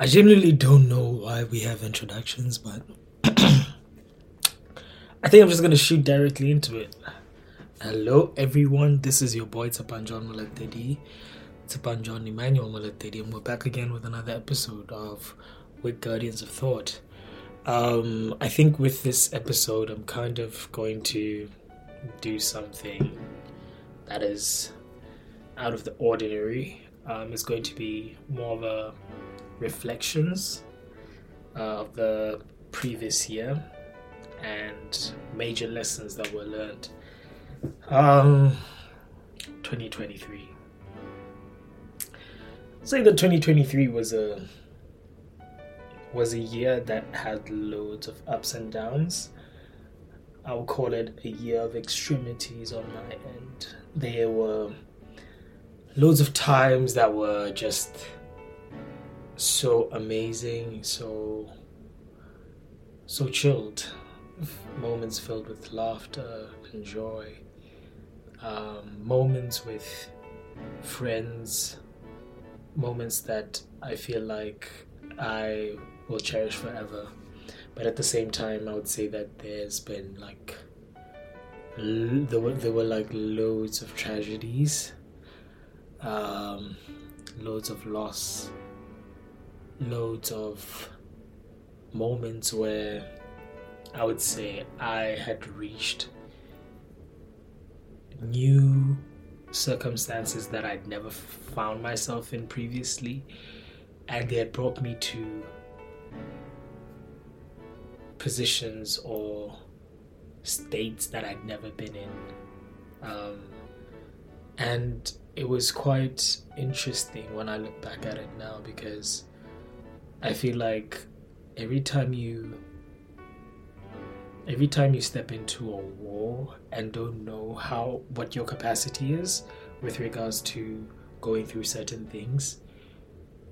I genuinely don't know why we have introductions, but I think I'm just gonna shoot directly into it. Hello, everyone. This is your boy Tapanjon Malatedi. Tapanjon Emmanuel Malatedi, and we're back again with another episode of With Guardians of Thought. Um, I think with this episode, I'm kind of going to do something that is out of the ordinary. Um, it's going to be more of a reflections uh, of the previous year and major lessons that were learned. Um, 2023. I'd say that 2023 was a was a year that had loads of ups and downs. I would call it a year of extremities on my end. There were loads of times that were just so amazing, so so chilled. Moments filled with laughter and joy. Um, moments with friends. Moments that I feel like I will cherish forever. But at the same time, I would say that there's been like there were there were like loads of tragedies, um, loads of loss, loads of moments where I would say I had reached new circumstances that I'd never found myself in previously, and they had brought me to positions or states that I'd never been in. Um, and it was quite interesting when I look back at it now because I feel like every time you every time you step into a war and don't know how what your capacity is with regards to going through certain things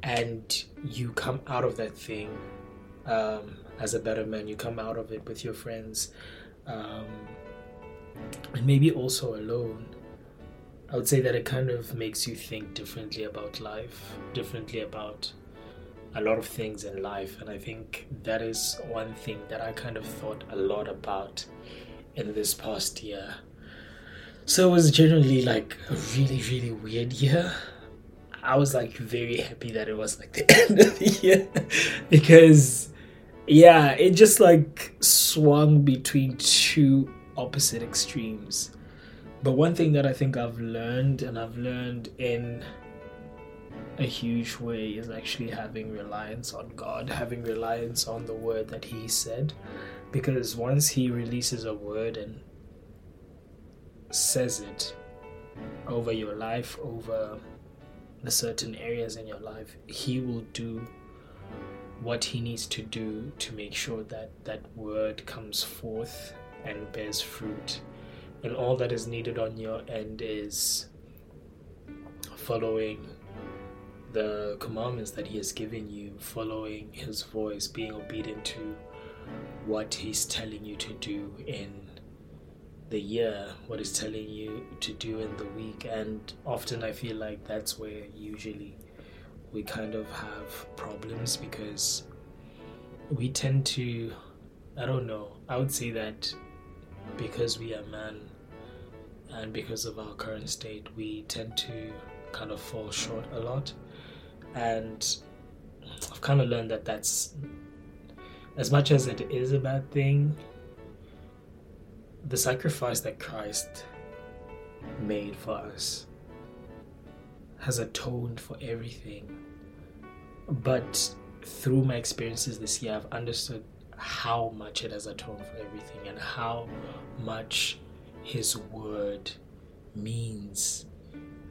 and you come out of that thing um, as a better man you come out of it with your friends um, and maybe also alone i would say that it kind of makes you think differently about life differently about a lot of things in life and i think that is one thing that i kind of thought a lot about in this past year so it was generally like a really really weird year i was like very happy that it was like the end of the year because yeah, it just like swung between two opposite extremes. But one thing that I think I've learned, and I've learned in a huge way, is actually having reliance on God, having reliance on the word that He said. Because once He releases a word and says it over your life, over the certain areas in your life, He will do what he needs to do to make sure that that word comes forth and bears fruit. And all that is needed on your end is following the commandments that he has given you, following his voice, being obedient to what he's telling you to do in the year, what he's telling you to do in the week. And often I feel like that's where usually we kind of have problems because we tend to I don't know. I would say that because we are men and because of our current state, we tend to kind of fall short a lot. And I've kind of learned that that's as much as it is a bad thing, the sacrifice that Christ made for us has atoned for everything. But through my experiences this year, I've understood how much it has atoned for everything and how much His Word means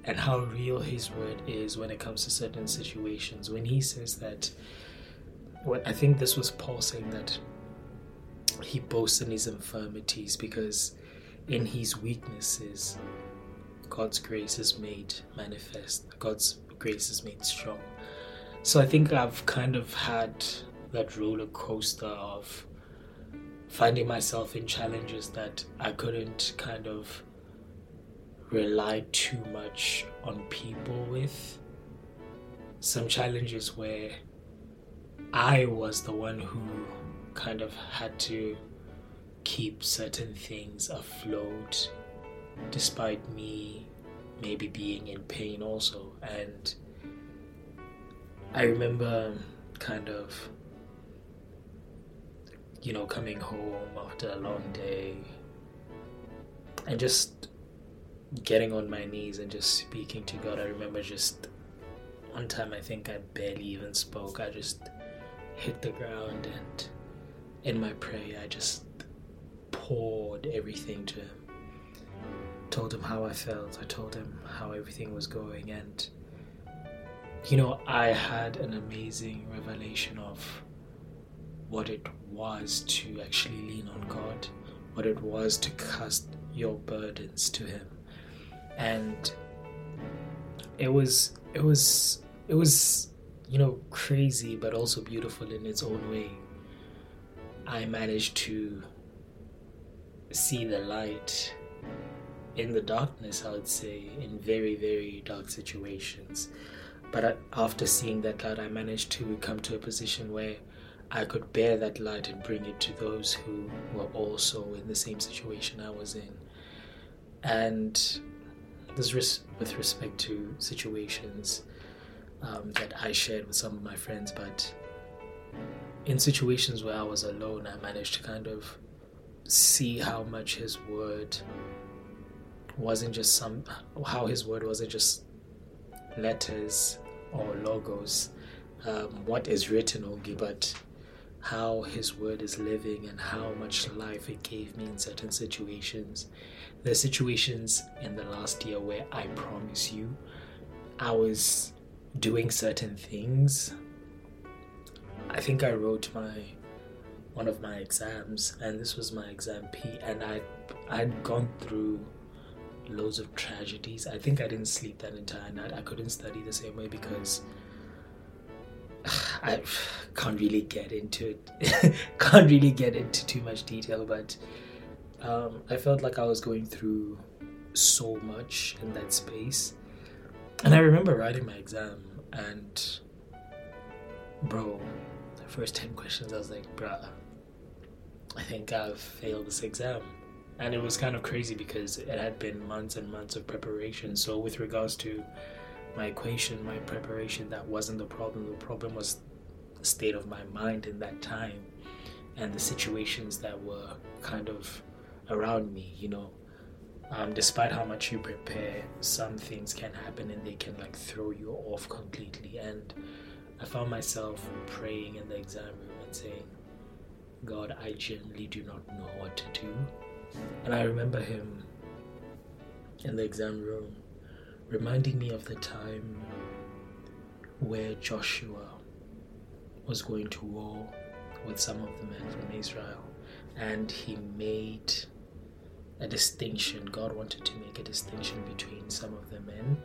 and how real His Word is when it comes to certain situations. When He says that, what I think this was Paul saying that he boasts in his infirmities because in his weaknesses, God's grace is made manifest. God's grace is made strong. So I think I've kind of had that roller coaster of finding myself in challenges that I couldn't kind of rely too much on people with. Some challenges where I was the one who kind of had to keep certain things afloat despite me maybe being in pain also and I remember kind of you know coming home after a long day and just getting on my knees and just speaking to God. I remember just one time I think I barely even spoke. I just hit the ground and in my prayer I just poured everything to him. Told him how I felt. I told him how everything was going and you know, I had an amazing revelation of what it was to actually lean on God, what it was to cast your burdens to Him. And it was, it was, it was, you know, crazy, but also beautiful in its own way. I managed to see the light in the darkness, I would say, in very, very dark situations. But after seeing that light, I managed to come to a position where I could bear that light and bring it to those who were also in the same situation I was in. And this res- with respect to situations um, that I shared with some of my friends, but in situations where I was alone, I managed to kind of see how much His Word wasn't just some, how His Word wasn't just letters or logos, um, what is written only, but how His Word is living and how much life it gave me in certain situations. There are situations in the last year where I promise you, I was doing certain things. I think I wrote my one of my exams, and this was my exam P, and I I'd gone through loads of tragedies. I think I didn't sleep that entire night. I couldn't study the same way because I can't really get into it. can't really get into too much detail, but um, I felt like I was going through so much in that space. And I remember writing my exam, and bro, the first 10 questions, I was like, bruh, I think I've failed this exam and it was kind of crazy because it had been months and months of preparation. So, with regards to my equation, my preparation, that wasn't the problem. The problem was the state of my mind in that time and the situations that were kind of around me, you know. Um, despite how much you prepare, some things can happen and they can like throw you off completely. And I found myself praying in the exam room and saying, God, I genuinely do not know what to do and I remember him in the exam room reminding me of the time where Joshua was going to war with some of the men from Israel and he made a distinction. God wanted to make a distinction between some of the men.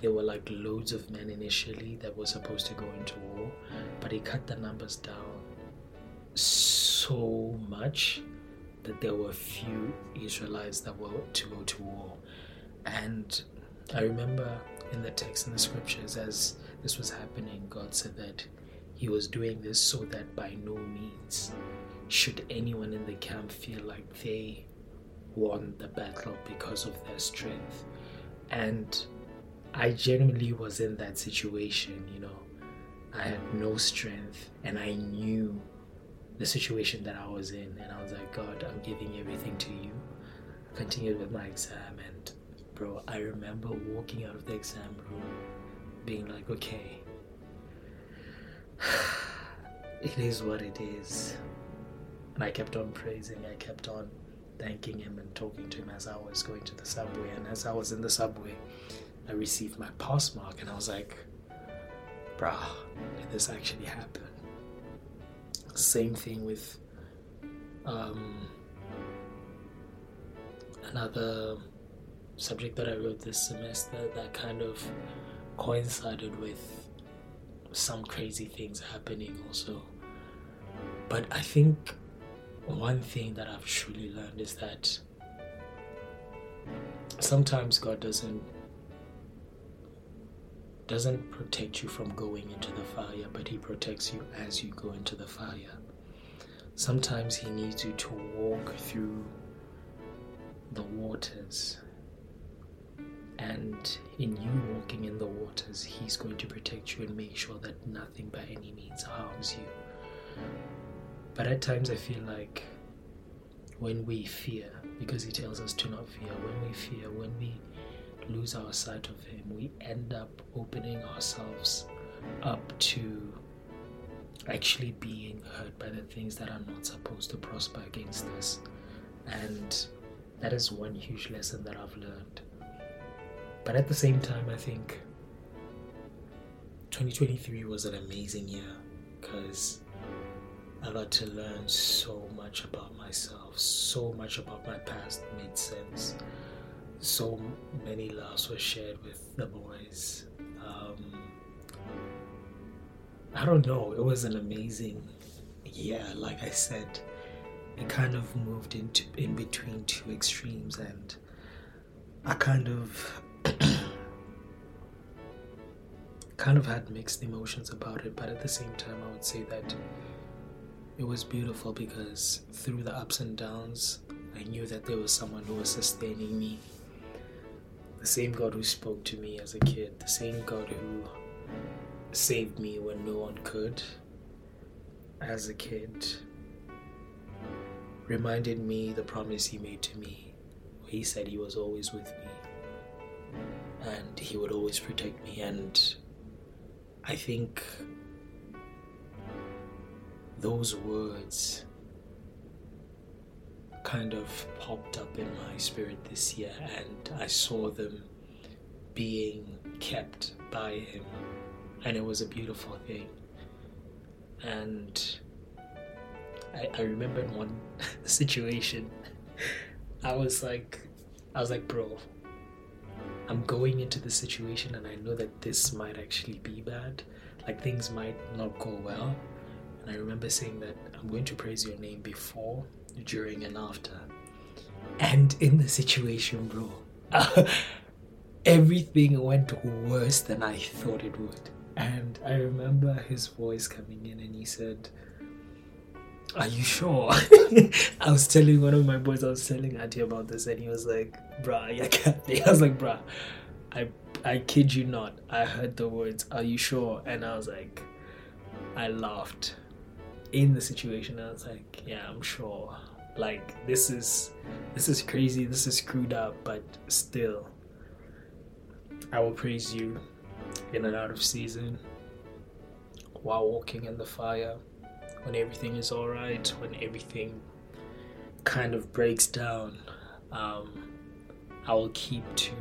There were like loads of men initially that were supposed to go into war, but he cut the numbers down so much that there were few Israelites that were to go to war. And I remember in the text in the scriptures, as this was happening, God said that He was doing this so that by no means should anyone in the camp feel like they won the battle because of their strength. And I genuinely was in that situation, you know. I had no strength and I knew the situation that I was in, and I was like, God, I'm giving everything to you. I continued with my exam, and bro, I remember walking out of the exam room being like, okay, it is what it is. And I kept on praising, I kept on thanking him and talking to him as I was going to the subway. And as I was in the subway, I received my pass mark, and I was like, bruh, did this actually happen? Same thing with um, another subject that I wrote this semester that kind of coincided with some crazy things happening also. But I think one thing that I've truly learned is that sometimes God doesn't doesn't protect you from going into the fire, but He protects you as you go into the fire. Sometimes He needs you to walk through the waters. And in you walking in the waters, He's going to protect you and make sure that nothing by any means harms you. But at times, I feel like when we fear, because He tells us to not fear, when we fear, when we lose our sight of Him, we end up opening ourselves up to actually being hurt by the things that are not supposed to prosper against us. And that is one huge lesson that I've learned. But at the same time, I think 2023 was an amazing year because I got to learn so much about myself, so much about my past made sense. So many laughs were shared with the boys. Um, I don't know, it was an amazing year, like I said. It kind of moved into in between two extremes and I kind of kind of had mixed emotions about it, but at the same time I would say that it was beautiful because through the ups and downs, I knew that there was someone who was sustaining me. The same God who spoke to me as a kid, the same God who saved me when no one could as a kid, reminded me the promise he made to me. He said he was always with me and he would always protect me. And I think those words kind of popped up in my spirit this year, and I saw them being kept by Him, and it was a beautiful thing. And I, I remember in one situation, I was like, I was like, bro, I'm going into the situation, and I know that this might actually be bad. Like things might not go well, and I remember saying that I'm going to praise your name before, during, and after. And in the situation, bro, everything went worse than I thought it would. And I remember his voice coming in and he said, Are you sure? I was telling one of my boys, I was telling Auntie about this, and he was like, Bruh, you can't. I was like, Bruh, I, I kid you not. I heard the words, Are you sure? And I was like, I laughed in the situation i was like yeah i'm sure. Like this is this is crazy this is screwed up but still i will praise you in and out of season while walking in the fire when everything is all right when everything kind of breaks down um, i will keep to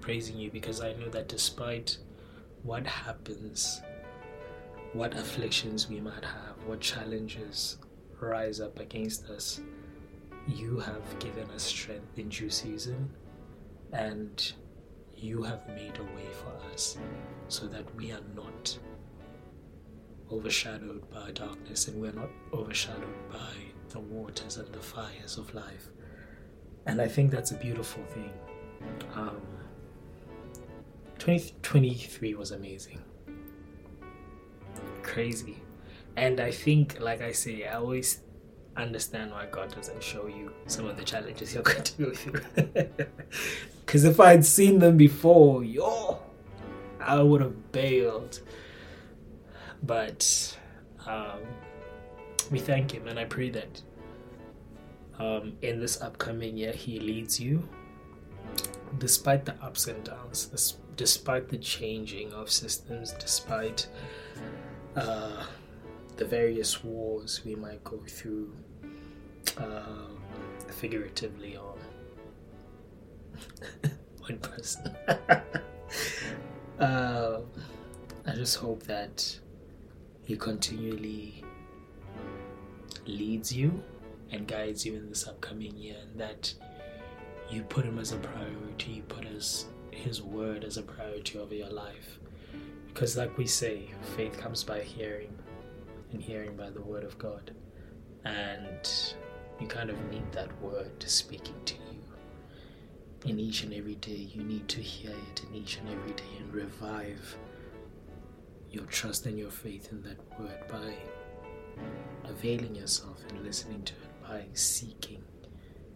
praising you because i know that despite what happens what afflictions we might have, what challenges rise up against us, you have given us strength in due season and you have made a way for us so that we are not overshadowed by darkness and we're not overshadowed by the waters and the fires of life. And I think that's a beautiful thing. Um, 2023 was amazing crazy. And I think, like I say, I always understand why God doesn't show you some of the challenges you're going to go through. Because if I'd seen them before, yo, I would have bailed. But um, we thank Him, and I pray that um, in this upcoming year, He leads you despite the ups and downs, despite the changing of systems, despite uh, the various wars we might go through uh, figuratively or one person. uh, I just hope that he continually leads you and guides you in this upcoming year and that you put him as a priority, you put his, his word as a priority over your life because, like we say, faith comes by hearing, and hearing by the word of God. And you kind of need that word speaking to you. In each and every day, you need to hear it in each and every day and revive your trust and your faith in that word by availing yourself and listening to it, by seeking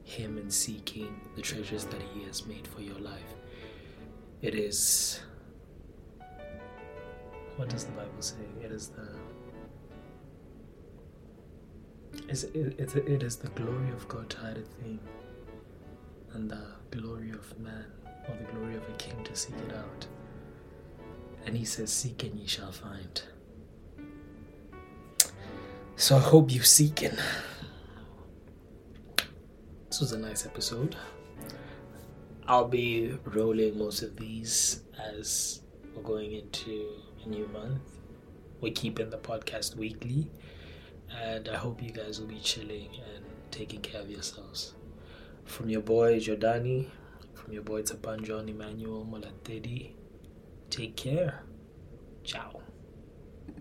Him and seeking the treasures that He has made for your life. It is. What does the Bible say? It is the. It's, it, it, it is the glory of God to hide a thing, and the glory of man, or the glory of a king to seek it out. And he says, Seek and ye shall find. So I hope you seek it. This was a nice episode. I'll be rolling most of these as we're going into a new month. We're keeping the podcast weekly, and I hope you guys will be chilling and taking care of yourselves. From your boy Jordani, from your boy Tapan John Emmanuel Molatedi, take care. Ciao.